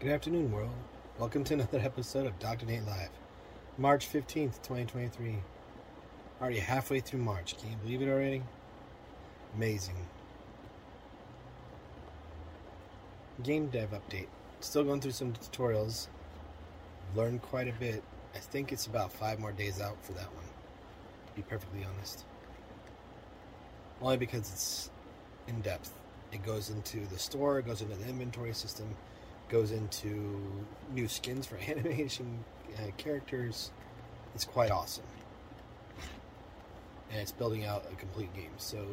Good afternoon, world. Welcome to another episode of Dr. Nate Live. March 15th, 2023. Already halfway through March. Can you believe it already? Amazing. Game dev update. Still going through some tutorials. Learned quite a bit. I think it's about five more days out for that one. To be perfectly honest. Only because it's in depth. It goes into the store, it goes into the inventory system, goes into new skins for animation uh, characters. It's quite awesome. And it's building out a complete game. So,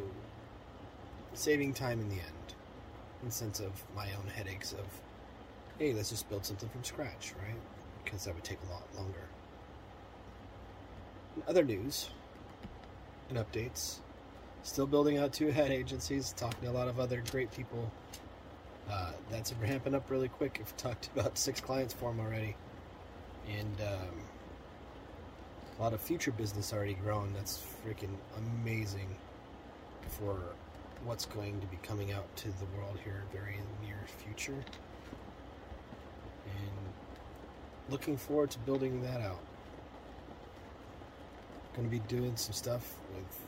saving time in the end. In sense of my own headaches of, hey, let's just build something from scratch, right? Because that would take a lot longer. In other news and updates, still building out two head agencies, talking to a lot of other great people. Uh, that's ramping up really quick. I've talked about six clients for them already, and um, a lot of future business already growing. That's freaking amazing for what's going to be coming out to the world here very near future. And looking forward to building that out. Going to be doing some stuff with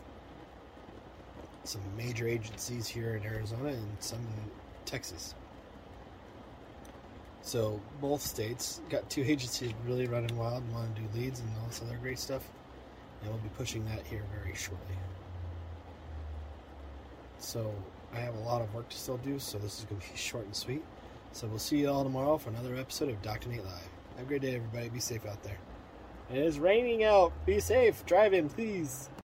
some major agencies here in Arizona and some Texas. So both states got two agencies really running wild and want to do leads and all this other great stuff. And we'll be pushing that here very shortly. So I have a lot of work to still do, so this is going to be short and sweet. So we'll see you all tomorrow for another episode of Dr. Nate Live. Have a great day, everybody. Be safe out there. It is raining out. Be safe. Drive in, please.